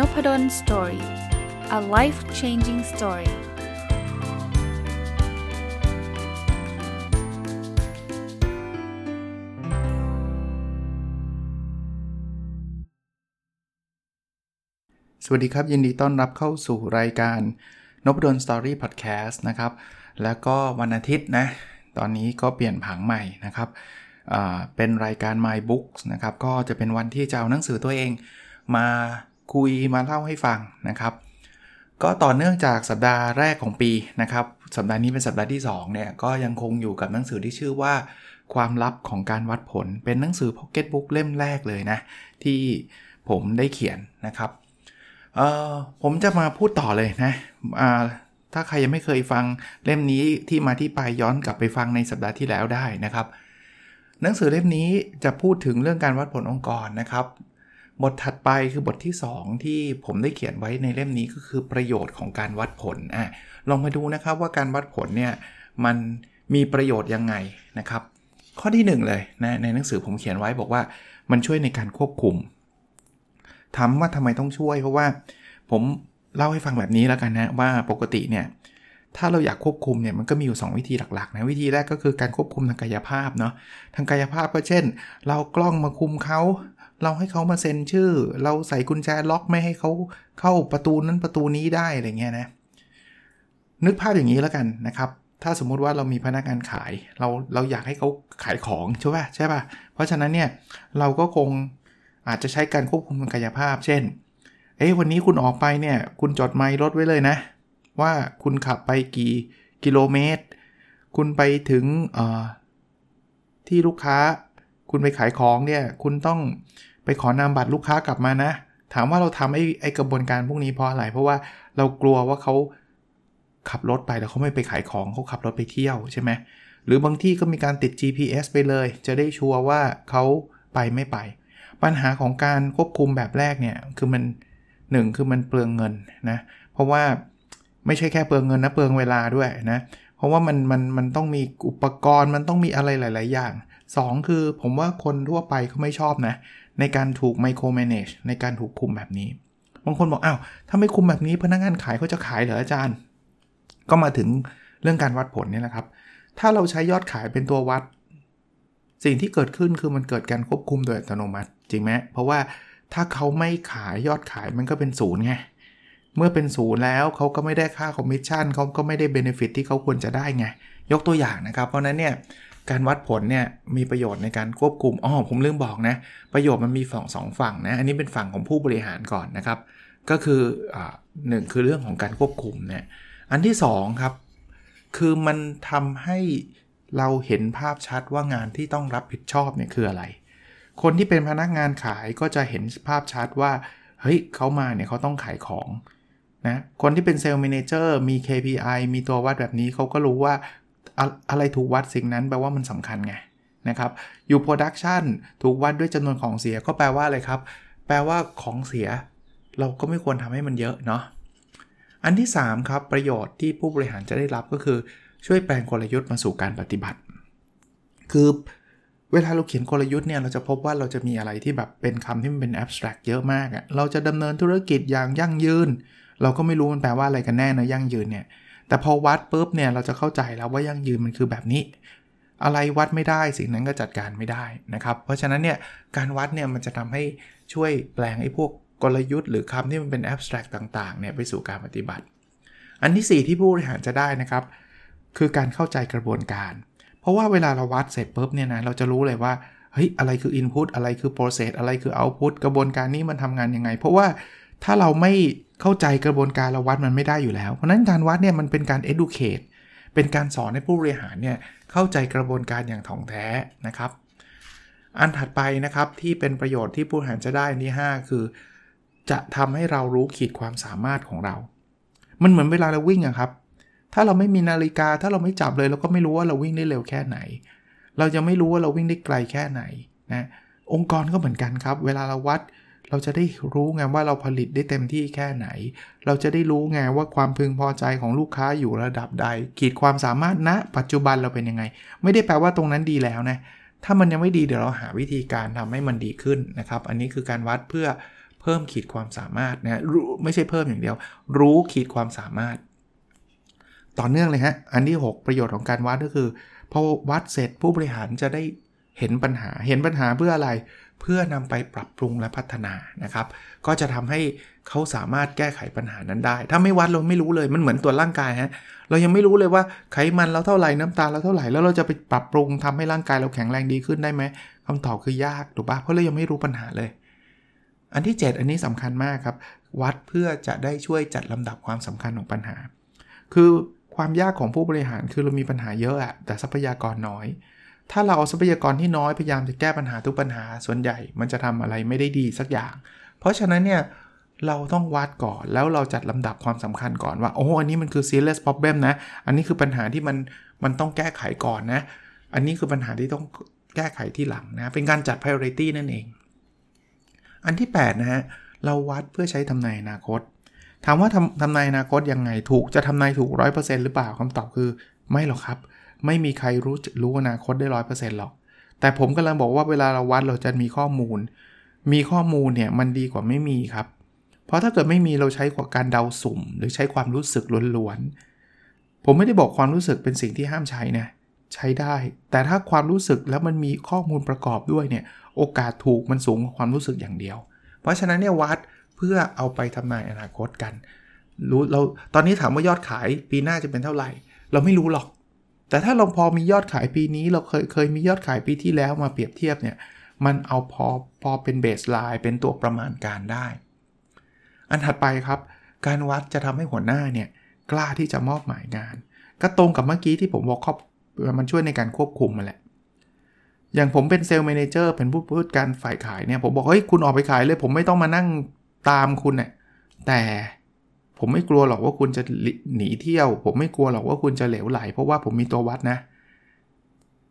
Nopadol Story a life changing story สวัสดีครับ ยินดีต้อนรับเข้าสู่รายการนพดล Story พอดแคสต์นะครับ แล้วก็วันอาทิตย์นะ ตอนนี้ก็เปลี่ยนผังใหม่นะครับเป็นรายการ My Books นะครับ ก็จะเป็นวันที่จะเอาหนังสือตัวเองมา คุยมาเล่าให้ฟังนะครับ ก็ต่อเนื่องจากสัปดาห์แรกของปีนะครับ สัปดาห์นี้เป็นสัปดาห์ที่2เนี่ยก็ยังคงอยู่กับหนังสือที่ชื่อว่า ความลับของการวัดผลเป็นหนังสือพ็อกเก็ตบุ๊กเล่มแรกเลยนะ ที่ผมได้เขียนนะครับเอ่อผมจะมาพูดต่อเลยนะอ่าถ้าใครยังไม่เคยฟังเล่มนี้ที่มาที่ไปย้อนกลับไปฟังในสัปดาห์ที่แล้วได้นะครับ หนังสือเล่มนี้จะพูดถึงเรื่องการวัดผลองค์กรนะครับ บทถัดไปคือบทที่ 2 ที่ผมได้เขียนไว้ในเล่มนี้ก็คือประโยชน์ของการวัดผลอะลองมาดูนะครับว่าการวัดผลเนี่ยมันมีประโยชน์ยังไงนะครับ ข้อที่ 1 เลยนะในหนังสือผมเขียนไว้บอกว่ามันช่วยในการควบคุมถามว่าทำไมต้องช่วย เพราะว่าผมเล่าให้ฟังแบบนี้แล้วกันนะว่าปกติเนี่ยถ้าเราอยากควบคุมเนี่ยมันก็มีอยู่ 2 วิธีหลักๆนะวิธีแรกก็คือการควบคุมทางกายภาพเนาะทางกายภาพก็เช่น เรากล้องมาคุมเขา เราให้เขามาเซ็นชื่อ เราใส่กุญแจล็อกไม่ให้เขาเข้าประตูนั้นประตูนี้ได้อะไรเงี้ยนะ นึกภาพอย่างนี้แล้วกันนะครับ ถ้าสมมุติว่าเรามีพนักงานขาย เราเราอยากให้เขาขายของใช่ป่ะใช่ป่ะ เพราะฉะนั้นเนี่ยเราก็คงอาจจะใช้การควบคุมทางกายภาพ เช่น เอ้วันนี้คุณออกไปเนี่ย คุณจดไมล์รถไว้เลยนะ ว่าคุณขับไปกี่กิโลเมตร คุณไปถึงที่ลูกค้า คุณไปขายของเนี่ย คุณต้อง ไปขอนามบัตรลูกค้ากลับมานะ ถามว่าเราทำไอ้ไอกระบวนการพวกนี้เพราะอะไร เพราะว่าเรากลัวว่าเขาขับรถไปแล้วเขาไม่ไปขายของเขาขับรถไปเที่ยวใช่ไหมหรือบางที่ก็มีการติด GPS ไปเลย จะได้ชัวร์ว่าเขาไปไม่ไป ปัญหาของการควบคุมแบบแรกเนี่ยคือมันหนึ่งคือมันเปลืองเงินนะเพราะว่าไม่ใช่แค่เปลืองเงินนะเปลืองเวลาด้วยนะเพราะว่ามันมันมันต้องมีอุปกรณ์มันต้องมีอะไรหลาย ๆ อย่าง 2 คือผมว่าคนทั่วไปเขาไม่ชอบนะ ในการถูกไมโครแมネจในการถูกคุมแบบนี้ บางคนบอกอ้าวถ้าไม่คุมแบบนี้พนักงานขายเขาจะขายเหรออาจารย์ ก็มาถึงเรื่องการวัดผลนี่แหละครับ ถ้าเราใช้ยอดขายเป็นตัววัด สิ่งที่เกิดขึ้นคือมันเกิดการควบคุมโดยอัตโนมัติ จริงไหมเพราะว่าถ้าเขาไม่ขายยอดขายมันก็เป็นศูนย์ไงเมื่อเป็นศูนย์แล้วเขาก็ไม่ได้ค่าคอมมิชชั่นเขาก็ไม่ได้ benefit ที่เขาควรจะได้ไง ยกตัวอย่างนะครับ เพราะนั้นเนี่ย การวัดผลเนี่ยมีประโยชน์ในการควบคุมอ๋อผมลืมบอกนะ ประโยชน์มันมีฝั่งสองฝั่งนะ อันนี้เป็นฝั่งของผู้บริหารก่อนนะครับ ก็คืออ่าหนึ่งคือเรื่องของการควบคุมเนี่ยอันที่2ครับคือมันทำให้เราเห็นภาพชัดว่างานที่ต้องรับผิดชอบเนี่ยคืออะไร คนที่เป็นพนักงานขายก็จะเห็นภาพชัดว่า เฮ้ยเขามาเนี่ยเขาต้องขายของนะคนที่เป็น sales manager มี KPI มีตัววัดแบบนี้เขาก็รู้ว่า อะไรถูกวัดสิ่งนั้นแปลว่ามันสำคัญไงนะครับอยู่ production ถูกวัดด้วยจำนวนของเสียก็แปลว่าอะไรครับ แปลว่าของเสีย เราก็ไม่ควรทำให้มันเยอะเนาะอันที่ 3 ครับ ประโยชน์ที่ผู้บริหารจะได้รับก็คือช่วยแปลงกลยุทธ์มาสู่การปฏิบัติ คือเวลาเราเขียนกลยุทธ์เนี่ยเราจะพบว่าเราจะมีอะไรที่แบบเป็นคำที่มันเป็น abstract เยอะมากอะ่ะเราจะดำเนินธุรกิจอย่างยั่งยืน เราก็ไม่รู้มันแปลว่าอะไรกันแน่นะยั่งยืนเนี่ย แต่พอวัดปุ๊บเนี่ยเราจะเข้าใจแล้วว่ายั่งยืนมันคือแบบนี้ อะไรวัดไม่ได้สิ่งนั้นก็จัดการไม่ได้นะครับ เพราะฉะนั้นเนี่ยการวัดเนี่ยมันจะทำให้ช่วยแปลงไอ้พวกกลยุทธ์หรือคำที่มันเป็นแอบสแตรกต่างๆเนี่ยไปสู่การปฏิบัติ อันที่ 4 ที่ผู้บริหารจะได้นะครับ คือการเข้าใจกระบวนการ เพราะว่าเวลาเราวัดเสร็จปุ๊บเนี่ยนะเราจะรู้เลยว่าเฮ้ยอะไรคือ Input อะไรคือ Process อะไรคือ Output กระบวนการนี้มันทำงานยังไง เพราะว่า ถ้าเราไม่เข้าใจกระบวนการเราวัดมันไม่ได้อยู่แล้ว เพราะนั้นการวัดเนี่ยมันเป็นการ educate เป็นการสอนให้ผู้บริหารเนี่ยเข้าใจกระบวนการอย่างถ่องแท้นะครับ อันถัดไปนะครับที่เป็นประโยชน์ที่ผู้บริหารจะได้นี่ 5 คือ จะทำให้เรารู้ขีดความสามารถของเรา มันเหมือนเวลาเราวิ่งอะครับ ถ้าเราไม่มีนาฬิกา ถ้าเราไม่จับเลยเราก็ไม่รู้ว่าเราวิ่งได้เร็วแค่ไหน เราจะไม่รู้ว่าเราวิ่งได้ไกลแค่ไหนนะองค์กรก็เหมือนกันครับ เวลาเราวัด เราจะได้รู้ไงว่าเราผลิตได้เต็มที่แค่ไหน เราจะได้รู้ไงว่าความพึงพอใจของลูกค้าอยู่ระดับใด ขีดความสามารถณนะปัจจุบันเราเป็นยังไง ไม่ได้แปลว่าตรงนั้นดีแล้วนะ ถ้ามันยังไม่ดีเดี๋ยวเราหาวิธีการทำให้มันดีขึ้นนะครับ อันนี้คือการวัดเพื่อเพิ่มขีดความสามารถนะรู้ไม่ใช่เพิ่มอย่างเดียว รู้ขีดความสามารถ ต่อเนื่องเลยฮะ อันที่ 6 ประโยชน์ของการวัดก็คือพอวัดเสร็จผู้บริหารจะได้เห็นปัญหา เห็นปัญหาเพื่ออะไร เพื่อนำไปปรับปรุงและพัฒนานะครับ ก็จะทำให้เขาสามารถแก้ไขปัญหานั้นได้ ถ้าไม่วัดเราไม่รู้เลยมันเหมือนตัวร่างกายฮะเรายังไม่รู้เลยว่าไขมันเราเท่าไหร่น้ำตาลเราเท่าไหร่แล้วเราจะไปปรับปรุงทำให้ร่างกายเราแข็งแรงดีขึ้นได้ไหมคำตอบคือยากถูกปะเพราะเรายังไม่รู้ปัญหาเลย อันที่ 7 อันนี้สำคัญมากครับ วัดเพื่อจะได้ช่วยจัดลำดับความสำคัญของปัญหา คือความยากของผู้บริหารคือเรามีปัญหาเยอะอะแต่ทรัพยากรน้อย ถ้าเราเอาทรัพยากรที่น้อยพยายามจะแก้ปัญหาทุกปัญหาส่วนใหญ่ มันจะทำอะไรไม่ได้ดีสักอย่าง เพราะฉะนั้นเนี่ยเราต้องวัดก่อนแล้วเราจัดลำดับความสำคัญก่อนว่าโอ้อันนี้มันคือ serious problem นะ อันนี้คือปัญหาที่มันมันต้องแก้ไขก่อนนะ อันนี้คือปัญหาที่ต้องแก้ไขที่หลังนะ เป็นการจัด priority นั่นเอง อันที่ 8 นะฮะ เราวัดเพื่อใช้ทำนายอนาคต ถามว่าทำทำนายอนาคตยังไงถูกจะทำนายถูก 100%หรือเปล่าคำตอบคือไม่หรอกครับ ไม่มีใครรู้รู้อนาคตได้100%หรอก แต่ผมกำลังบอกว่าเวลาเราวัดเราจะมีข้อมูล มีข้อมูลเนี่ยมันดีกว่าไม่มีครับ เพราะถ้าเกิดไม่มีเราใช้กว่าการเดาสุ่ม หรือใช้ความรู้สึกล้วนๆ ผมไม่ได้บอกความรู้สึกเป็นสิ่งที่ห้ามใช้นะ ใช้ได้ แต่ถ้าความรู้สึกแล้วมันมีข้อมูลประกอบด้วยเนี่ย โอกาสถูกมันสูงกว่าความรู้สึกอย่างเดียว เพราะฉะนั้นเนี่ยวัดเพื่อเอาไปทำนายอนาคตกัน รู้เราตอนนี้ถามว่ายอดขายปีหน้าจะเป็นเท่าไหร่ เราไม่รู้หรอก แต่ถ้าเราพอมียอดขายปีนี้เราเคยเคยมียอดขายปีที่แล้วมาเปรียบเทียบเนี่ยมันเอาพอพอเป็นเบสไลน์เป็นตัวประมาณการได้ อันถัดไปครับ การวัดจะทำให้หัวหน้าเนี่ยกล้าที่จะมอบหมายงาน ก็ตรงกับเมื่อกี้ที่ผมบอกครับมันช่วยในการควบคุมมาแหละ อย่างผมเป็น sales manager เป็นผู้จัดการฝ่ายขายเนี่ยผมบอกเฮ้ยคุณออกไปขายเลย ผมไม่ต้องมานั่งตามคุณเนี่ยแต่ ผมไม่กลัวหรอกว่าคุณจะหนีเที่ยว ผมไม่กลัวหรอกว่าคุณจะเหลวไหล เพราะว่าผมมีตัววัดนะ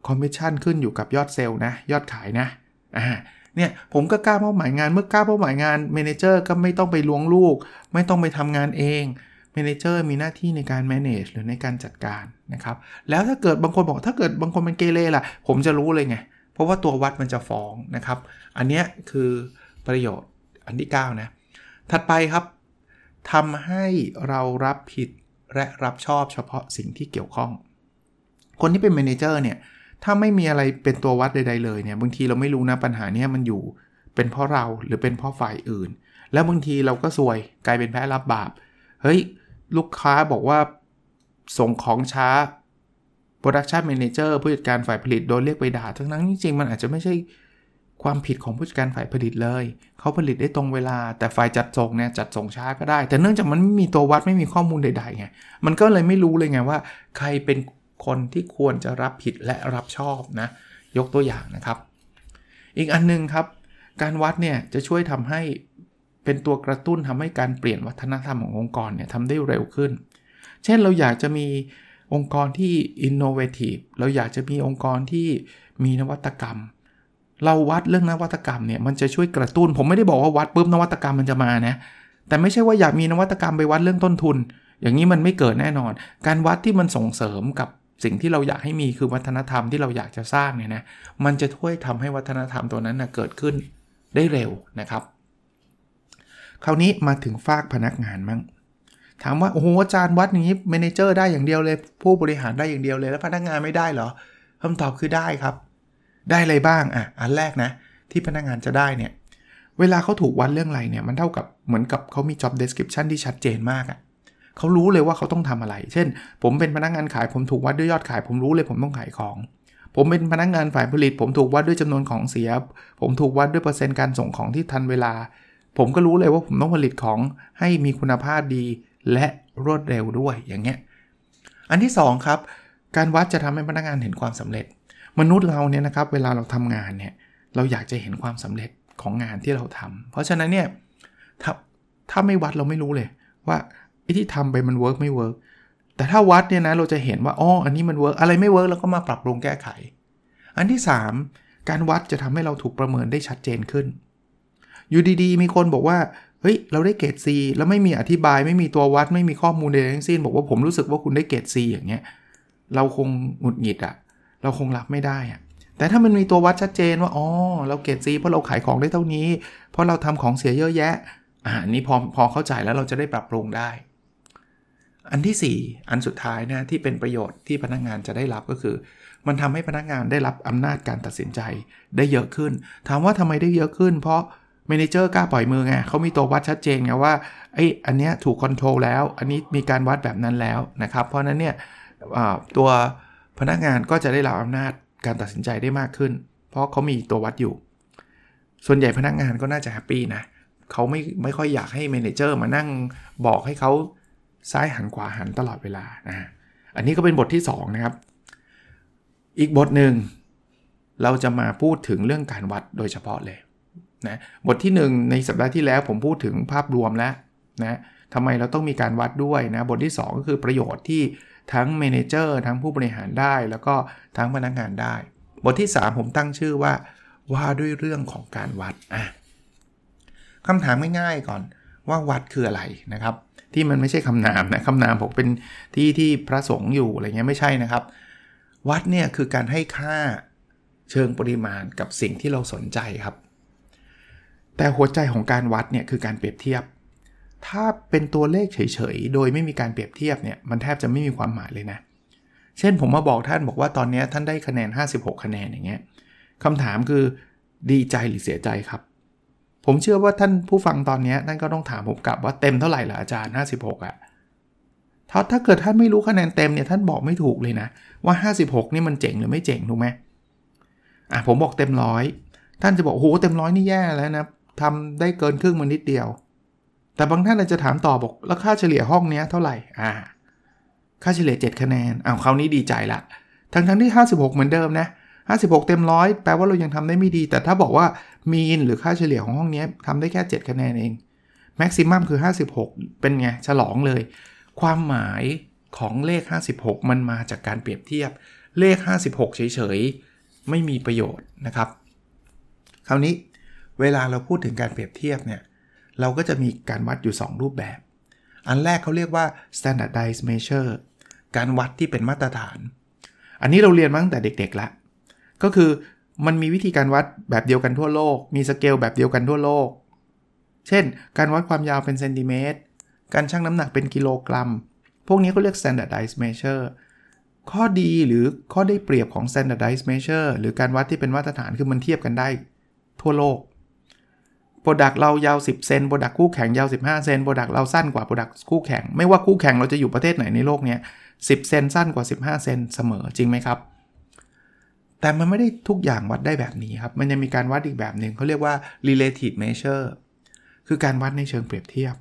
คอมมิชชั่นขึ้นอยู่กับยอดเซลล์นะ ยอดขายนะอ่าเนี่ยผมก็กล้ามอบหมายงานเมื่อกล้ามอบหมายงานเมนเจอร์ก็ไม่ต้องไปล้วงลูก ไม่ต้องไปทำงานเองเมนเจอร์มีหน้าที่ในการ manage หรือในการจัดการนะครับแล้วถ้าเกิดบางคนบอกถ้าเกิดบางคนเป็นเกเรล่ะ ผมจะรู้เลยไง เพราะว่าตัววัดมันจะฟ้องนะครับ อันนี้คือประโยชน์อันที่ 9 นะ ถัดไปครับ ทำให้เรารับผิดและรับชอบเฉพาะสิ่งที่เกี่ยวข้อง คนที่เป็นเมนเจอร์เนี่ย ถ้าไม่มีอะไรเป็นตัววัดใดๆเลยเนี่ย บางทีเราไม่รู้นะปัญหานี้มันอยู่ เป็นเพราะเราหรือเป็นเพราะฝ่ายอื่น แล้วบางทีเราก็ซวยกลายเป็นแพ้รับบาป เฮ้ย ลูกค้าบอกว่าส่งของช้า Production Manager ผู้จัดการฝ่ายผลิตโดนเรียกไปด่า ทั้งนั้นจริงๆ มันอาจจะไม่ใช่ ความผิดของผู้จัดการฝ่ายผลิตเลย เขาผลิตได้ตรงเวลา แต่ฝ่ายจัดส่งเนี่ยจัดส่งช้าก็ได้ แต่เนื่องจากมันไม่มีตัววัดไม่มีข้อมูลใดๆไง มันก็เลยไม่รู้เลยไงว่า ใครเป็นคนที่ควรจะรับผิดและรับชอบนะ ยกตัวอย่างนะครับ อีกอันนึงครับ การวัดเนี่ยจะช่วยทำให้เป็นตัวกระตุ้นทำให้การเปลี่ยนวัฒนธรรมขององค์กรเนี่ยทำได้เร็วขึ้น เช่นเราอยากจะมีองค์กรที่ innovative เราอยากจะมีองค์กรที่มีนวัตกรรม เราวัดเรื่องนวัตกรรมเนี่ยมันจะช่วยกระตุ้น ผมไม่ได้บอกว่าวัดปุ๊บนวัตกรรมมันจะมานะ แต่ไม่ใช่ว่าอยากมีนวัตกรรมไปวัดเรื่องต้นทุน อย่างนี้มันไม่เกิดแน่นอน การวัดที่มันส่งเสริมกับสิ่งที่เราอยากให้มีคือวัฒนธรรมที่เราอยากจะสร้างเนี่ยนะมันจะช่วยทำให้วัฒนธรรมตัวนั้นนะเกิดขึ้นได้เร็วนะครับ คราวนี้มาถึงฝากพนักงานมั้งถามว่าโอ้โหอาจารย์วัดอย่างนี้เมนเจอร์ได้อย่างเดียวเลย ผู้บริหารได้อย่างเดียวเลยแล้วพนักงานไม่ได้เหรอคำตอบคือได้ครับ ได้อะไรบ้างอะอันแรกนะ ที่พนักงานจะได้เนี่ยเวลาเขาถูกวัดเรื่องอะไรเนี่ยมันเท่ากับเหมือนกับเขามี job description ที่ชัดเจนมากอะ่ะเขารู้เลยว่าเขาต้องทำอะไร เช่น ผมเป็นพนักงานขายผมถูกวัดด้วยยอดขาย ผมรู้เลยผมต้องขายของ ผมเป็นพนักงานฝ่ายผลิต ผมถูกวัดด้วยจำนวนของเสีย ผมถูกวัดด้วยเปอร์เซ็นต์การส่งของที่ทันเวลา ผมก็รู้เลยว่าผมต้องผลิตของให้มีคุณภาพดีและรวดเร็วด้วยอย่างเงี้ย อันที่ 2 ครับ การวัดจะทำให้พนักงานเห็นความสำเร็จ มนุษย์เราเนี่ยนะครับเวลาเราทำงานเนี่ยเราอยากจะเห็นความสำเร็จของงานที่เราทำเพราะฉะนั้นเนี่ยถ้าถ้าไม่วัดเราไม่รู้เลย ว่าไอ้ที่ทำไปมัน work ไม่ work แต่ถ้าวัดเนี่ยนะเราจะเห็นว่าอ๋ออันนี้มัน work อะไรไม่ work เราก็มาปรับปรุงแก้ไข อันที่ 3 การวัดจะทำให้เราถูกประเมินได้ชัดเจนขึ้น อยู่ดีๆ มีคนบอกว่าเฮ้ยเราได้เกรด C แล้วไม่มีอธิบายไม่มีตัววัดไม่มีข้อมูลใดทั้งสิ้น บอกว่าผมรู้สึกว่าคุณได้เกรด C อย่างเงี้ยเราคงหงุดหงิดอะ เราคงรับไม่ได้อะแต่ถ้ามันมีตัววัดชัดเจนว่าอ๋อเราเกรด C เพราะเราขายของได้เท่านี้ เพราะเราทำของเสียเยอะแยะอ่านี่พอพอเข้าใจแล้วเราจะได้ปรับปรุงได้ อันที่ 4 อันสุดท้ายนะที่เป็นประโยชน์ที่พนักงานจะได้รับก็คือ มันทำให้พนักงานได้รับอำนาจการตัดสินใจได้เยอะขึ้น ถามว่าทำไมได้เยอะขึ้น เพราะ manager กล้าปล่อยมือไงเขามีตัววัดชัดเจนไงว่าไอ้อันเนี้ยถูก control แล้ว อันนี้มีการวัดแบบนั้นแล้วนะครับ เพราะนั้นเนี่ยตัว พนักงานก็จะได้รับอำนาจการตัดสินใจได้มากขึ้น เพราะเขามีตัววัดอยู่ ส่วนใหญ่พนักงานก็น่าจะ happy นะเขาไม่ไม่ค่อยอยากให้ manager มานั่งบอกให้เขาซ้ายหันขวาหันตลอดเวลานะอันนี้ก็เป็นบทที่ 2 นะครับ อีกบทหนึ่งเราจะมาพูดถึงเรื่องการวัดโดยเฉพาะเลยนะบทที่ 1 ในสัปดาห์ที่แล้วผมพูดถึงภาพรวมแล้วนะทำไมเราต้องมีการวัดด้วยนะบทที่ 2 ก็คือประโยชน์ที่ ทั้งเมนเจอร์ทั้งผู้บริหารได้ แล้วก็ทั้งพนักงานได้ บทที่ 3 ผมตั้งชื่อว่า ว่าด้วยเรื่องของการวัดอะคำถามง่ายๆก่อนว่าวัดคืออะไรนะครับ ที่มันไม่ใช่คำนามนะคำนามผมเป็นที่ที่พระสงฆ์อยู่อะไรเงี้ยไม่ใช่นะครับ วัดเนี่ยคือการให้ค่าเชิงปริมาณกับสิ่งที่เราสนใจครับ แต่หัวใจของการวัดเนี่ยคือการเปรียบเทียบ ถ้าเป็นตัวเลขเฉยๆ โดยไม่มีการเปรียบเทียบเนี่ย มันแทบจะไม่มีความหมายเลยนะ เช่นผมมาบอกท่านบอกว่าตอนนี้ท่านได้คะแนน 56 คะแนนอย่างเงี้ยคำถามคือดีใจหรือเสียใจครับ ผมเชื่อว่าท่านผู้ฟังตอนนี้ท่านก็ต้องถามผมกลับว่าเต็มเท่าไหร่ล่ะอาจารย์ 56อะ่ะถ้าถ้าเกิดท่านไม่รู้คะแนนเต็มเนี่ยท่านบอกไม่ถูกเลยนะ ว่า 56 นี่มันเจ๋งหรือไม่เจ๋งถูกไหมอะผมบอกเต็มร้อยท่านจะบอกโอ้โหเต็มร้อยนี่แย่แล้วนะทำได้เกินครึ่งมานิดเดียว แต่บางท่านอาจจะถามต่อบอกแล้วค่าเฉลี่ยห้องนี้เท่าไหร่อ่าค่าเฉลี่ย 7 คะแนนอ้าวคราวนี้ดีใจละทั้งทั้งที่ 56 เหมือนเดิมนะ56 เต็มร้อยแปลว่าเรายังทำได้ไม่ดี แต่ถ้าบอกว่ามีนหรือค่าเฉลี่ยของห้องนี้ทำได้แค่ 7 คะแนนเองแม็กซิมัมคือ 56 เป็นไง ฉลองเลย ความหมายของเลข 56 มันมาจากการเปรียบเทียบ เลข 56 เฉยๆ ไม่มีประโยชน์นะครับ คราวนี้เวลาเราพูดถึงการเปรียบเทียบเนี่ย เราก็จะมีการวัดอยู่ 2 รูปแบบ อันแรกเขาเรียกว่า standardized measure การวัดที่เป็นมาตรฐาน อันนี้เราเรียนมาตั้งแต่เด็กๆแล้วก็คือมันมีวิธีการวัดแบบเดียวกันทั่วโลก มีสเกลแบบเดียวกันทั่วโลก เช่น การวัดความยาวเป็นเซนติเมตร การชั่งน้ำหนักเป็นกิโลกรัม พวกนี้เขาเรียก standardized measure ข้อดีหรือข้อได้เปรียบของ standardized measure หรือการวัดที่เป็นมาตรฐานคือมันเทียบกันได้ทั่วโลก product เรายาว 10 เซน product คู่แข่งยาว 15 เซน product เราสั้นกว่า product คู่แข่ง ไม่ว่าคู่แข่งเราจะอยู่ประเทศไหนในโลกเนี้10 เซนสั้นกว่า 15 เซนเสมอจริงไหมครับ แต่มันไม่ได้ทุกอย่างวัดได้แบบนี้ครับ มันยังมีการวัดอีกแบบหนึ่งเขาเรียกว่า relative measure คือการวัดในเชิงเปรียบเทียบ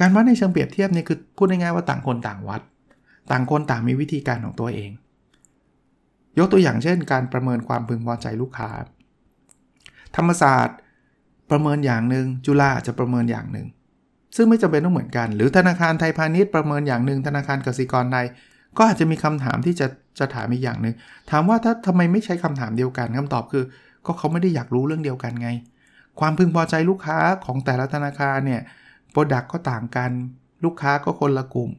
การวัดในเชิงเปรียบเทียบนี่คือพูดง่ายๆว่าต่างคนต่างวัด ต่างคนต่างมีวิธีการของตัวเอง ยกตัวอย่างเช่น การประเมินความพึงพอใจลูกค้า ธรรมศาสตร์ ประเมินอย่างหนึ่งจุฬาจะประเมินอย่างหนึ่ง ซึ่งไม่จำเป็นต้องเหมือนกัน หรือธนาคารไทยพาณิชย์ประเมินอย่างหนึ่งธนาคารกสิกรไทยก็อาจจะมีคำถามที่จะจะถามอีกอย่างหนึ่งถามว่าถ้าทำไมไม่ใช้คำถามเดียวกันคำตอบคือ ก็เขาไม่ได้อยากรู้เรื่องเดียวกันไง ความพึงพอใจลูกค้าของแต่ละธนาคารเนี่ย product ก็ต่างกันลูกค้าก็คนละกลุ่ม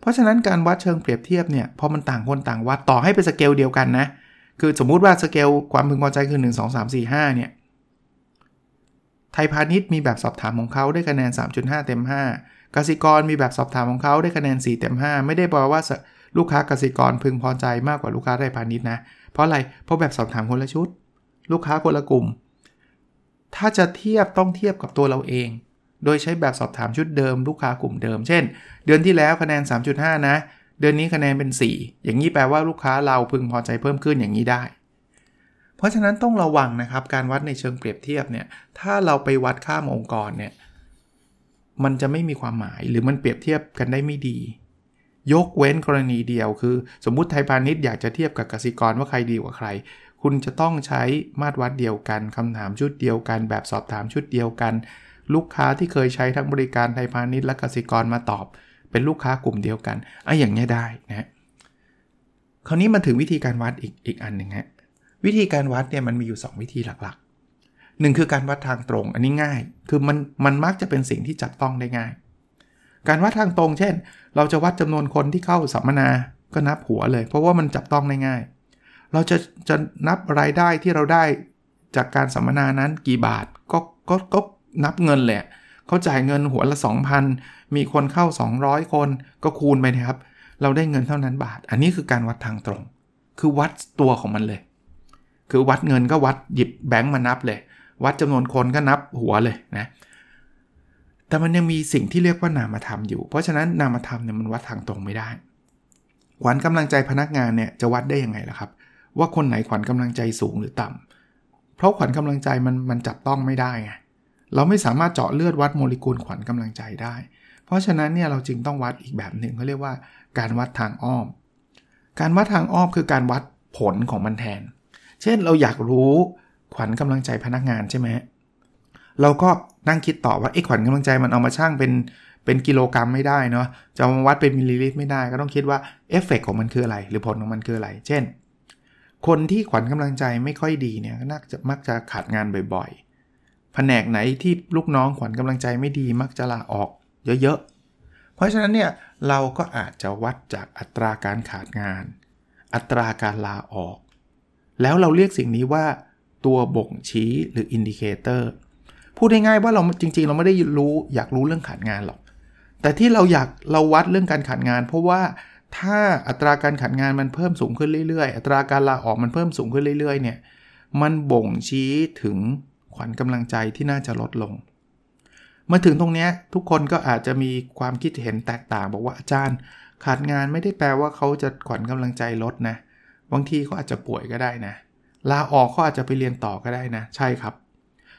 เพราะฉะนั้นการวัดเชิงเปรียบเทียบเนี่ยพอมันต่างคนต่างวัดต่อให้เป็นสเกลเดียวกันนะคือสมมุติว่าสเกลความพึงพอใจคือ 1 2 3 4 5เนี่ย ไทยพาณิชย์มีแบบสอบถามของเขาได้คะแนน 3.5 เต็ม 5กสิกรมีแบบสอบถามของเขาได้คะแนน 4 เต็ม 5 ไม่ได้แปลว่าลูกค้ากสิกรพึงพอใจมากกว่าลูกค้าไทยพาณิชย์นะ เพราะอะไร เพราะแบบสอบถามคนละชุด ลูกค้าคนละกลุ่ม ถ้าจะเทียบต้องเทียบกับตัวเราเอง โดยใช้แบบสอบถามชุดเดิม ลูกค้ากลุ่มเดิม เช่น เดือนที่แล้วคะแนน 3.5 นะ เดือนนี้คะแนนเป็น 4 อย่างนี้แปลว่าลูกค้าเราพึงพอใจเพิ่มขึ้นอย่างนี้ได้ เพราะฉะนั้นต้องระวังนะครับการวัดในเชิงเปรียบเทียบเนี่ยถ้าเราไปวัดค่ามองค์กรเนี่ยมันจะไม่มีความหมายหรือมันเปรียบเทียบกันได้ไม่ดี ยกเว้นกรณีเดียวคือ สมมุติไทยพาณิชย์อยากจะเทียบกับกสิกรว่าใครดีกว่าใคร คุณจะต้องใช้มาตรวัดเดียวกันคำถามชุดเดียวกัน แบบสอบถามชุดเดียวกัน ลูกค้าที่เคยใช้ทั้งบริการไทยพาณิชย์และกสิกรมาตอบ เป็นลูกค้ากลุ่มเดียวกันไอะอย่างนี้ได้นะคราวนี้มาถึงวิธีการวัดอีกอีกอันหนึ่งฮะ วิธีการวัดเนี่ยมันมีอยู่ 2 วิธีหลักๆหนึ่งคือการวัดทางตรง อันนี้ง่าย คือมันมันมักจะเป็นสิ่งที่จับต้องได้ง่าย การวัดทางตรง เช่น เราจะวัดจำนวนคนที่เข้าสัมมนาก็นับหัวเลย เพราะว่ามันจับต้องได้ง่าย เราจะจะนับรายได้ที่เราได้จากการสัมมนานั้นกี่บาทก็ก็ก็นับเงินแหละเขาจ่ายเงินหัวละ 2,000 มีคนเข้า 200 คนก็คูณไปนะครับ เราได้เงินเท่านั้นบาท อันนี้คือการวัดทางตรง คือวัดตัวของมันเลย คือวัดเงินก็วัดหยิบแบงค์มานับเลย วัดจำนวนคนก็นับหัวเลยนะแต่มันยังมีสิ่งที่เรียกว่านามธรรมอยู่ เพราะฉะนั้นนามธรรมเนี่ยมันวัดทางตรงไม่ได้ขวัญกำลังใจพนักงานเนี่ยจะวัดได้ยังไงล่ะครับ ว่าคนไหนขวัญกำลังใจสูงหรือต่ำเพราะขวัญกำลังใจมันมันจับต้องไม่ได้ไงเราไม่สามารถเจาะเลือดวัดโมเลกุลขวัญกำลังใจได้ เพราะฉะนั้นเนี่ยเราจึงต้องวัดอีกแบบหนึ่งเขาเรียกว่าการวัดทางอ้อม การวัดทางอ้อมคือการวัดผลของมันแทน เช่นเราอยากรู้ขวัญกำลังใจพนักงานใช่ไหมเราก็นั่งคิดต่อว่าไอ้ขวัญกำลังใจมันเอามาชั่งเป็นเป็นกิโลกรัมไม่ได้เนาะจะมาวัดเป็นมิลลิลิตรไม่ได้ก็ต้องคิดว่าเอฟเฟกของมันคืออะไร หรือผลของมันคืออะไร เช่น คนที่ขวัญกำลังใจไม่ค่อยดีเนี่ยก็น่าจะมักจะขาดงานบ่อยๆ แผนกไหนที่ลูกน้องขวัญกำลังใจไม่ดีมักจะลาออกเยอะๆ เพราะฉะนั้นเนี่ยเราก็อาจจะวัดจากอัตราการขาดงาน อัตราการลาออก แล้วเราเรียกสิ่งนี้ว่าตัวบ่งชี้หรือ indicator พูดง่ายๆว่าเราจริงๆ เราไม่ได้รู้อยากรู้เรื่องขาดงานหรอก แต่ที่เราอยากเราวัดเรื่องการขาดงาน เพราะว่าถ้าอัตราการขาดงานมันเพิ่มสูงขึ้นเรื่อยๆ อัตราการลาออกมันเพิ่มสูงขึ้นเรื่อยๆ เนี่ยมันบ่งชี้ถึงขวัญกำลังใจที่น่าจะลดลง มาถึงตรงนี้ทุกคนก็อาจจะมีความคิดเห็นแตกต่าง บอกว่าอาจารย์ ขาดงานไม่ได้แปลว่าเขาจะขวัญกำลังใจลดนะ บางทีเขาอาจจะป่วยก็ได้นะ ลาออกเขาอาจจะไปเรียนต่อก็ได้นะ ใช่ครับ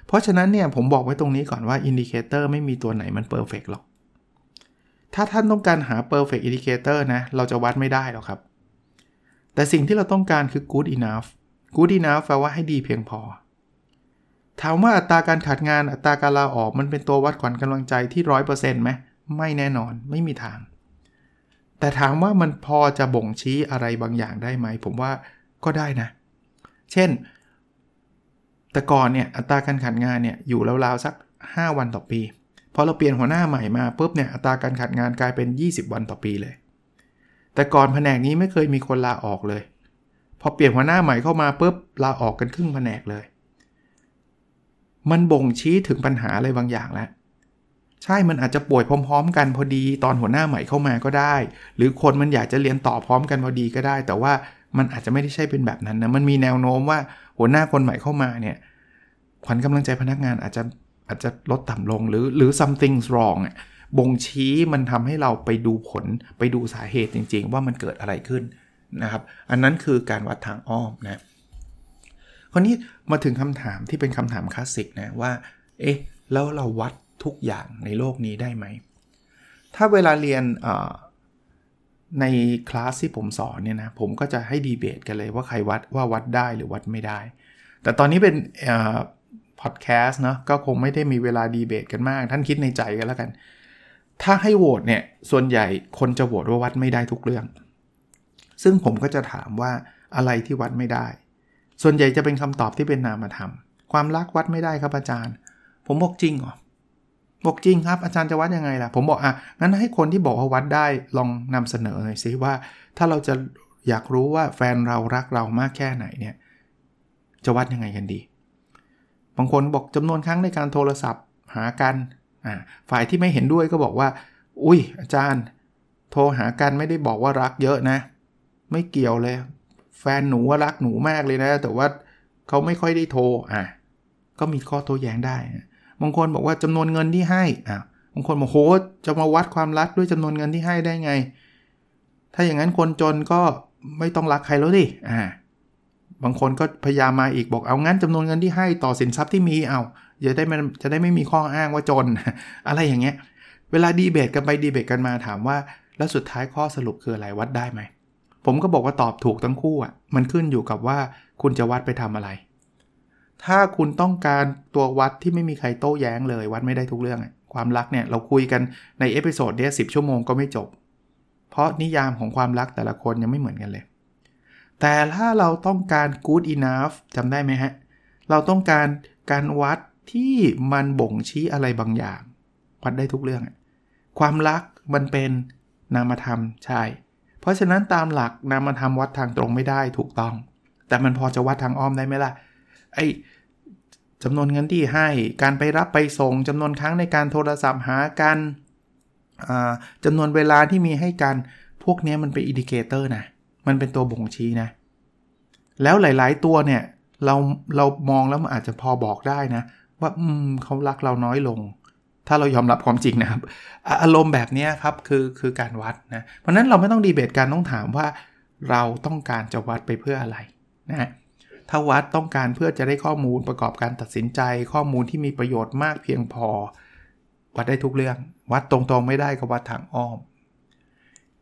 เพราะฉะนั้นเนี่ยผมบอกไว้ตรงนี้ก่อนว่า indicator ไม่มีตัวไหนมัน perfect หรอก ถ้าท่านต้องการหา perfect indicator นะ เราจะวัดไม่ได้หรอกครับ แต่สิ่งที่เราต้องการคือ good enough good enough แปลว่าให้ดีเพียงพอ ถามว่าอัตราการขาดงานอัตราการลาออกมันเป็นตัววัดขวัญกำลังใจที่ร้อยเปอร์เซ็นต์ไหมไม่แน่นอนไม่มีทาง แต่ถามว่ามันพอจะบ่งชี้อะไรบางอย่างได้ไหม ผมว่าก็ได้นะ เช่น แต่ก่อนเนี่ยอัตราการขาดงานเนี่ยอยู่ราวๆสัก 5 วันต่อปี พอเราเปลี่ยนหัวหน้าใหม่มาปุ๊บเนี่ยอัตราการขาดงานกลายเป็น 20 วันต่อปีเลย แต่ก่อนแผนกนี้ไม่เคยมีคนลาออกเลย พอเปลี่ยนหัวหน้าใหม่เข้ามาปุ๊บลาออกกันครึ่งแผนกเลย มันบ่งชี้ถึงปัญหาอะไรบางอย่างแล้ว ใช่ มันอาจจะป่วยพร้อม ๆ กันพอดี ตอนหัวหน้าใหม่เข้ามาก็ได้ หรือคนมันอยากจะเรียนต่อพร้อมกันพอดีก็ได้ แต่ว่ามันอาจจะไม่ได้ใช่เป็นแบบนั้นนะ มันมีแนวโน้มว่าหัวหน้าคนใหม่เข้ามาเนี่ย ขวัญกำลังใจพนักงานอาจจะอาจจะลดต่ำลงหรือหรือ something wrong บ่งชี้มันทำให้เราไปดูผลไปดูสาเหตุจริง ๆ ว่ามันเกิดอะไรขึ้นนะครับ อันนั้นคือการวัดทางอ้อมนะ คราวนี้มาถึงคำถามที่เป็นคำถามคลาสสิกนะว่า เอ๊ะ แล้วเราวัด ทุกอย่างในโลกนี้ได้ไหม ถ้าเวลาเรียนในคลาสที่ผมสอนเนี่ยนะผมก็จะให้ดีเบตกันเลยว่าใครวัดว่าวัดได้หรือวัดไม่ได้ แต่ตอนนี้เป็นพอดแคสต์เนาะก็คงไม่ได้มีเวลาดีเบตกันมาก ท่านคิดในใจกันแล้วกัน ถ้าให้โหวตเนี่ยส่วนใหญ่คนจะโหวตว่าวัดไม่ได้ทุกเรื่อง ซึ่งผมก็จะถามว่าอะไรที่วัดไม่ได้ ส่วนใหญ่จะเป็นคำตอบที่เป็นนามธรรม ความรักวัดไม่ได้ครับอาจารย์ ผมบอกจริงเหรอ บอกจริงครับ อาจารย์จะวัดยังไงล่ะ ผมบอกอะงั้นให้คนที่บอกว่าวัดได้ลองนำเสนอหน่อยสิว่า ถ้าเราจะอยากรู้ว่าแฟนเรารักเรามากแค่ไหนเนี่ย จะวัดยังไงกันดี บางคนบอกจำนวนครั้งในการโทรศัพท์หากันฝ่ายที่ไม่เห็นด้วยก็บอกว่า อุ้ยอาจารย์ โทรหากันไม่ได้บอกว่ารักเยอะนะ ไม่เกี่ยวเลย แฟนหนูว่ารักหนูมากเลยนะ แต่ว่าเขาไม่ค่อยได้โทรอะก็มีข้อโต้แย้งได้ บางคนบอกว่าจำนวนเงินที่ให้อะบางคนบอกโหจะมาวัดความรักด้วยจำนวนเงินที่ให้ได้ไง ถ้าอย่างนั้นคนจนก็ไม่ต้องรักใครแล้วดิอ่าบางคนก็พยายามมาอีกบอกเอางั้นจำนวนเงินที่ให้ต่อสินทรัพย์ที่มีเอาจะได้มันจะได้ไม่มีข้ออ้างว่าจน อะไรอย่างเงี้ย เวลาดีเบตกันไปดีเบตกันมาถามว่า แล้วสุดท้ายข้อสรุปคืออะไรวัดได้ไหม ผมก็บอกว่าตอบถูกทั้งคู่อะมันขึ้นอยู่กับว่าคุณจะวัดไปทำอะไร ถ้าคุณต้องการตัววัดที่ไม่มีใครโต้แย้งเลย วัดไม่ได้ทุกเรื่อง ความรักเนี่ยเราคุยกันใน episode เนี้ยสิบชั่วโมงก็ไม่จบ เพราะนิยามของความรักแต่ละคนยังไม่เหมือนกันเลย แต่ถ้าเราต้องการ good enough จำได้ไหมฮะ เราต้องการการวัดที่มันบ่งชี้อะไรบางอย่าง วัดได้ทุกเรื่อง ความรักมันเป็นนามธรรมใช่ เพราะฉะนั้นตามหลักนามธรรมวัดทางตรงไม่ได้ถูกต้อง แต่มันพอจะวัดทางอ้อมได้ไหมล่ะ ไอจำนวนเงินที่ให้การไปรับไปส่งจำนวนครั้งในการโทรศัพท์หากันจำนวนเวลาที่มีให้กันพวกนี้มันเป็น indicator นะมันเป็นตัวบ่งชี้นะ แล้วหลาย ๆ ตัวเนี่ยเราเรามองแล้วมันอาจจะพอบอกได้นะ ว่าอืมเขารักเราน้อยลง ถ้าเรายอมรับความจริงนะครับ อารมณ์แบบนี้ครับคือคือการวัดนะ เพราะนั้นเราไม่ต้องดีเบตการต้องถามว่า เราต้องการจะวัดไปเพื่ออะไรนะ ถ้าวัดต้องการเพื่อจะได้ข้อมูลประกอบการตัดสินใจ ข้อมูลที่มีประโยชน์มากเพียงพอ วัดได้ทุกเรื่อง วัดตรงๆไม่ได้ก็วัดทางอ้อม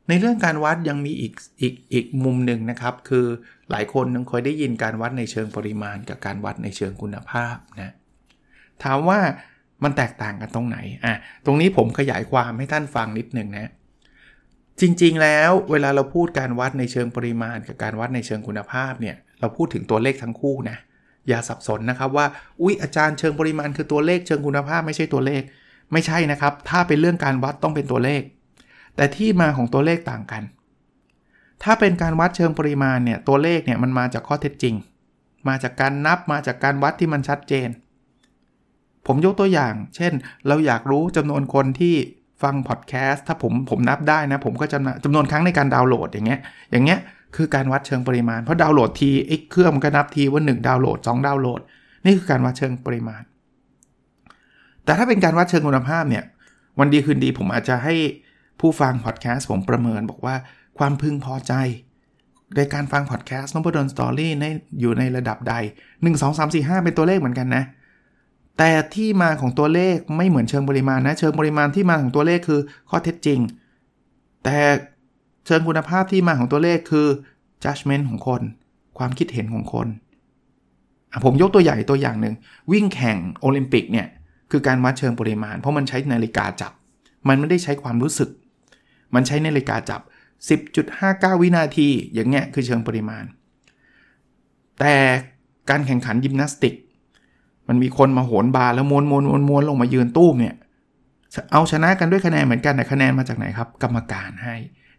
ในเรื่องการวัดยังมีอีกอีกอีกมุมหนึ่งนะครับ คือหลายคนนึงเคยได้ยินการวัดในเชิงปริมาณ กับการวัดในเชิงคุณภาพนะถามว่ามันแตกต่างกันตรงไหนอะตรงนี้ผมขยายความให้ท่านฟังนิดหนึ่งนะจริงๆ แล้วเวลาเราพูดการวัดในเชิงปริมาณ กับการวัดในเชิงคุณภาพเนี่ย เราพูดถึงตัวเลขทั้งคู่นะอย่าสับสนนะครับว่าอุ๊ยอาจารย์เชิงปริมาณคือตัวเลขเชิงคุณภาพไม่ใช่ตัวเลข ไม่ใช่นะครับ ถ้าเป็นเรื่องการวัดต้องเป็นตัวเลข แต่ที่มาของตัวเลขต่างกัน ถ้าเป็นการวัดเชิงปริมาณเนี่ยตัวเลขเนี่ยมันมาจากข้อเท็จจริง มาจากการนับมาจากการวัดที่มันชัดเจน ผมยกตัวอย่าง เช่น เราอยากรู้จำนวนคนที่ฟังพอดแคสต์ถ้าผมผมนับได้นะ ผมก็จะจำนวนครั้งในการดาวน์โหลดอย่างเงี้ยอย่างเงี้ย คือการวัดเชิงปริมาณ เพราะดาวน์โหลดทีไอ้เครื่องมันก็นับทีว่า 1 ดาวน์โหลด 2 ดาวน์โหลด นี่คือการวัดเชิงปริมาณ แต่ถ้าเป็นการวัดเชิงคุณภาพเนี่ย วันดีคืนดีผมอาจจะให้ผู้ฟังพอดแคสต์ผมประเมินบอกว่าความพึงพอใจ ในการฟังพอดแคสต์ Nopadol's Story ในอยู่ในระดับใด 1 2 3 4 5 เป็นตัวเลขเหมือนกันนะ แต่ที่มาของตัวเลขไม่เหมือนเชิงปริมาณนะ เชิงปริมาณที่มาของตัวเลขคือข้อเท็จจริง แต่ เชิงคุณภาพที่มาของตัวเลขคือ judgment ของคน ความคิดเห็นของคน ผมยกตัวใหญ่ตัวอย่างหนึ่ง วิ่งแข่งโอลิมปิกเนี่ยคือการวัดเชิงปริมาณ เพราะมันใช้นาฬิกาจับ มันไม่ได้ใช้ความรู้สึก มันใช้นาฬิกาจับ 10.59 วินาที อย่างเงี้ยคือเชิงปริมาณ แต่การแข่งขันยิมนาสติก มันมีคนมาโหนบาร์แล้วม้วนม้วนม้วนม้วนลงมายืนตู้มเนี่ย เอาชนะกันด้วยคะแนนเหมือนกันแต่คะแนนมาจากไหนครับ กรรมการให้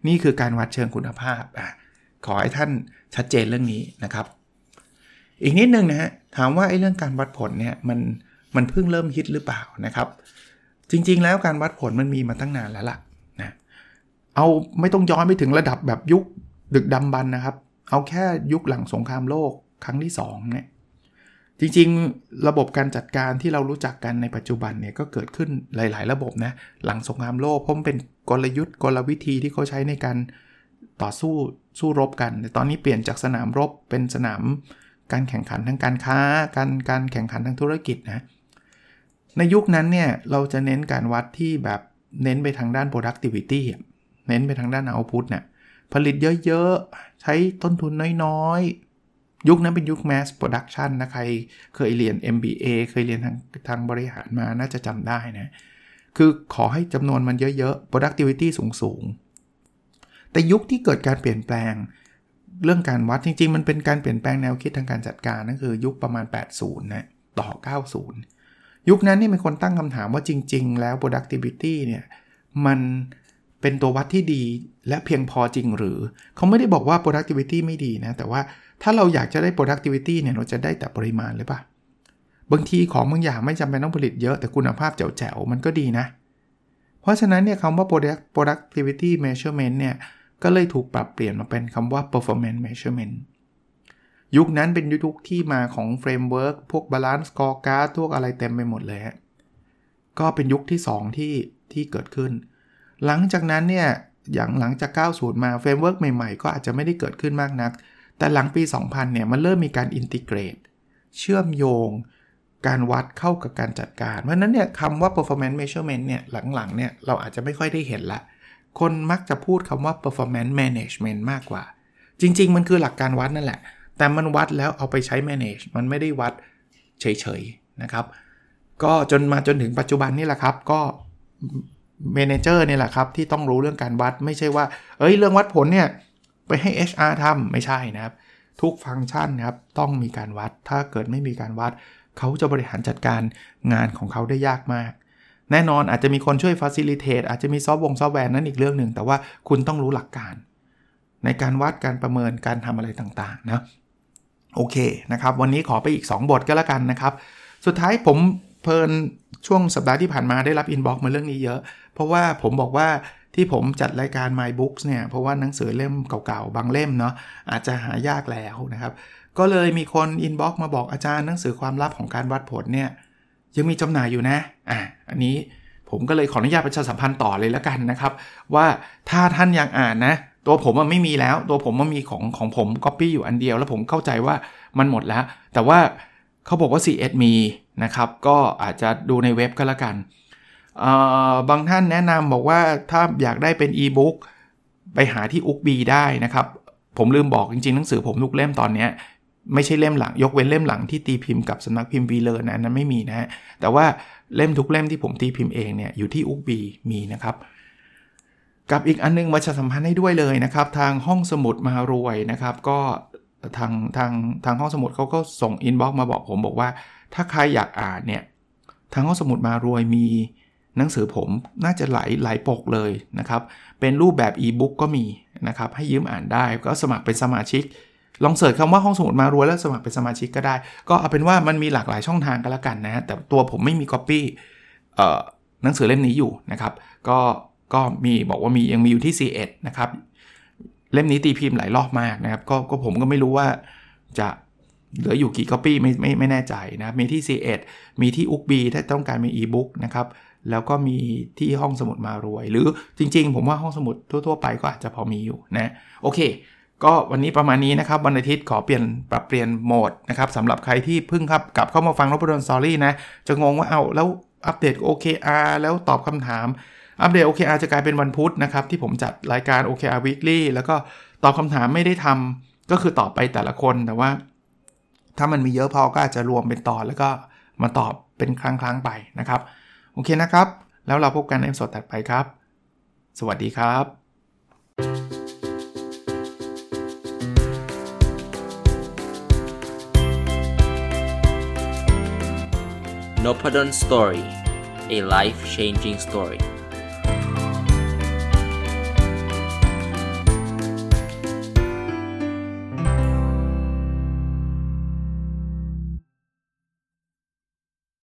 นี่คือการวัดเชิงคุณภาพอะขอให้ท่านชัดเจนเรื่องนี้นะครับ อีกนิดนึงนะฮะถามว่าไอ้เรื่องการวัดผลเนี่ยมันมันเพิ่งเริ่มฮิตหรือเปล่านะครับ จริงๆ แล้วการวัดผลมันมีมาตั้งนานแล้วล่ะนะเอาไม่ต้องย้อนไปถึงระดับแบบยุคดึกดำบรรนะครับ เอาแค่ยุคหลังสงครามโลกครั้งที่2เนี่ย จริงๆ ระบบการจัดการที่เรารู้จักกันในปัจจุบันเนี่ยก็เกิดขึ้นหลาย ๆ ระบบนะหลังสงครามโลกเพราะมันเป็นกลยุทธ์กลวิธีที่เขาใช้ในการต่อสู้สู้รบกันแต่ตอนนี้เปลี่ยนจากสนามรบเป็นสนามการแข่งขันทางการค้า การการแข่งขันทางธุรกิจนะในยุคนั้นเนี่ยเราจะเน้นการวัดที่แบบเน้นไปทางด้าน productivity เน้นไปทางด้าน output เนี่ยผลิตเยอะ ๆ ใช้ต้นทุนน้อย ๆ ยุคนั้นเป็นยุค mass production นะใครเคยเรียน MBA เคยเรียนทางทางบริหารมาน่าจะจำได้นะ คือขอให้จำนวนมันเยอะๆ productivity สูงๆ แต่ยุคที่เกิดการเปลี่ยนแปลงเรื่องการวัดจริงๆ มันเป็นการเปลี่ยนแปลงแนวคิดทางการจัดการนั่นคือยุคประมาณ 80 นะต่อ 90 ยุคนั้นนี่มีคนตั้งคำถามว่าจริง ๆ แล้ว productivity เนี่ยมันเป็นตัววัดที่ดีและเพียงพอจริงหรือ เขาไม่ได้บอกว่า productivity ไม่ดีนะ แต่ว่า ถ้าเราอยากจะได้ productivity เนี่ยเราจะได้แต่ปริมาณหรือเปล่าบางทีของบางอย่างไม่จำเป็นต้องผลิตเยอะแต่คุณภาพแจ๋วๆมันก็ดีนะ เพราะฉะนั้นเนี่ยคำว่า product productivity measurement เนี่ยก็เลยถูกปรับเปลี่ยนมาเป็นคำว่า performance measurement ยุคนั้นเป็นยุคที่มาของ framework พวก balance scorecard พวกอะไรเต็มไปหมดเลยก็เป็นยุคที่ 2 ที่ที่เกิดขึ้น หลังจากนั้นเนี่ยอย่างหลังจาก 90 มา framework ใหม่ๆ ก็อาจจะไม่ได้เกิดขึ้นมากนัก แต่หลังปี 2000 เนี่ยมันเริ่มมีการ integrate เชื่อมโยงการวัดเข้ากับการจัดการ เพราะนั้นเนี่ยคำว่า performance measurement เนี่ยหลังๆเนี่ยเราอาจจะไม่ค่อยได้เห็นละ คนมักจะพูดคำว่า performance management มากกว่า จริง ๆ มันคือหลักการวัดนั่นแหละ แต่มันวัดแล้วเอาไปใช้ manage มันไม่ได้วัดเฉยๆนะครับ ก็จนมาจนถึงปัจจุบันนี่แหละครับ ก็ manager นี่แหละครับที่ต้องรู้เรื่องการวัดไม่ใช่ว่า เอ้ยเรื่องวัดผลเนี่ย ไปให้ HR ทำไม่ใช่นะครับ ทุกฟังก์ชันนะครับต้องมีการวัด ถ้าเกิดไม่มีการวัด เขาจะบริหารจัดการงานของเขาได้ยากมาก แน่นอนอาจจะมีคนช่วย facilitate อาจจะมีซอฟต์วงซอฟต์แวร์นั้นอีกเรื่องหนึ่ง แต่ว่าคุณต้องรู้หลักการ ในการวัดการประเมินการทำอะไรต่างๆนะโอเคนะครับ วันนี้ขอไปอีก 2 บทก็แล้วกันนะครับ สุดท้ายผมเผอิญช่วงสัปดาห์ที่ผ่านมาได้รับ inbox มาเรื่องนี้เยอะ เพราะว่าผมบอกว่า ที่ผมจัดรายการ My Books เนี่ย เพราะว่าหนังสือเล่มเก่าๆ บางเล่มเนาะอาจจะหายากแล้วนะครับ ก็เลยมีคน inbox มาบอกอาจารย์หนังสือความลับของการวัดผลเนี่ย ยังมีจำหน่ายอยู่นะอะอันนี้ผมก็เลยขออนุญาตประชาสัมพันธ์ต่อเลยแล้วกันนะครับ ว่าถ้าท่านอยากอ่านนะ ตัวผมมันไม่มีแล้ว ตัวผมมันมีของของผมก๊อปปี้อยู่อันเดียว แล้วผมเข้าใจว่ามันหมดแล้ว แต่ว่าเขาบอกว่า C1 มีนะครับ ก็อาจจะดูในเว็บก็แล้วกัน บางท่านแนะนำบอกว่าถ้าอยากได้เป็นอีบุ๊กไปหาที่ Ookbee ได้นะครับ ผมลืมบอกจริงๆ หนังสือผมทุกเล่มตอนนี้ไม่ใช่เล่มหลัง ยกเว้นเล่มหลังที่ตีพิมพ์กับสำนักพิมพ์วีเลิร์นนะนั้นไม่มีนะแต่ว่าเล่มทุกเล่มที่ผมตีพิมพ์เองเนี่ยอยู่ที่ Ookbee มีนะครับ กับอีกอันนึงประชาสัมพันธ์ให้ด้วยเลยนะครับ ทางห้องสมุดมารวยนะครับ ก็ทางทางทางห้องสมุดเขาก็ส่ง inbox มาบอกผมบอกว่า ถ้าใครอยากอ่านเนี่ยทางห้องสมุดมารวยมี หนังสือผมน่าจะหลายหลายปกเลยนะครับ เป็นรูปแบบอีบุ๊กก็มีนะครับ ให้ยืมอ่านได้ก็สมัครเป็นสมาชิก ลอง search คำว่าห้องสมุดมารวยแล้วสมัครเป็นสมาชิกก็ได้ ก็เอาเป็นว่ามันมีหลากหลายช่องทางก็แล้วกันนะ แต่ตัวผมไม่มีก๊อปปี้หนังสือเล่มนี้อยู่นะครับ ก็ก็มีบอกว่ามียังมีอยู่ที่ ซีเอ็ดนะครับ เล่มนี้ตีพิมพ์หลายรอบมากนะครับ ก็ก็ผมก็ไม่รู้ว่าจะเหลืออยู่กี่ก๊อปปี้ไม่ไม่ไม่แน่ใจนะ มีที่ C1 มีที่อุกบีถ้าต้องการมีอีบุ๊กนะครับ แล้วก็มีที่ห้องสมุดมารวย หรือจริง ๆ ผมว่าห้องสมุดทั่ว ๆ ไปก็อาจจะพอมีอยู่นะโอเค ก็วันนี้ประมาณนี้นะครับวันอาทิตย์ขอเปลี่ยนปรับเปลี่ยนโหมดนะครับสำหรับใครที่เพิ่งครับกลับเข้ามาฟังรบดวนสอรี่นะจะงงว่าเอาแล้วอัปเดต OKR แล้วตอบคำถามอัปเดต OKR จะกลายเป็นวันพุธนะครับที่ผมจัดรายการ OKR Weekly แล้วก็ตอบคำถามไม่ได้ทำก็คือตอบไปแต่ละคนแต่ว่า ถ้ามันมีเยอะพอก็อาจจะรวมเป็นตอนแล้วก็มาตอบเป็นครั้งๆไปนะครับ โอเคนะครับ แล้วเราพบกันในสดถัดไปครับ สวัสดีครับ n o p a d o n Story a life changing story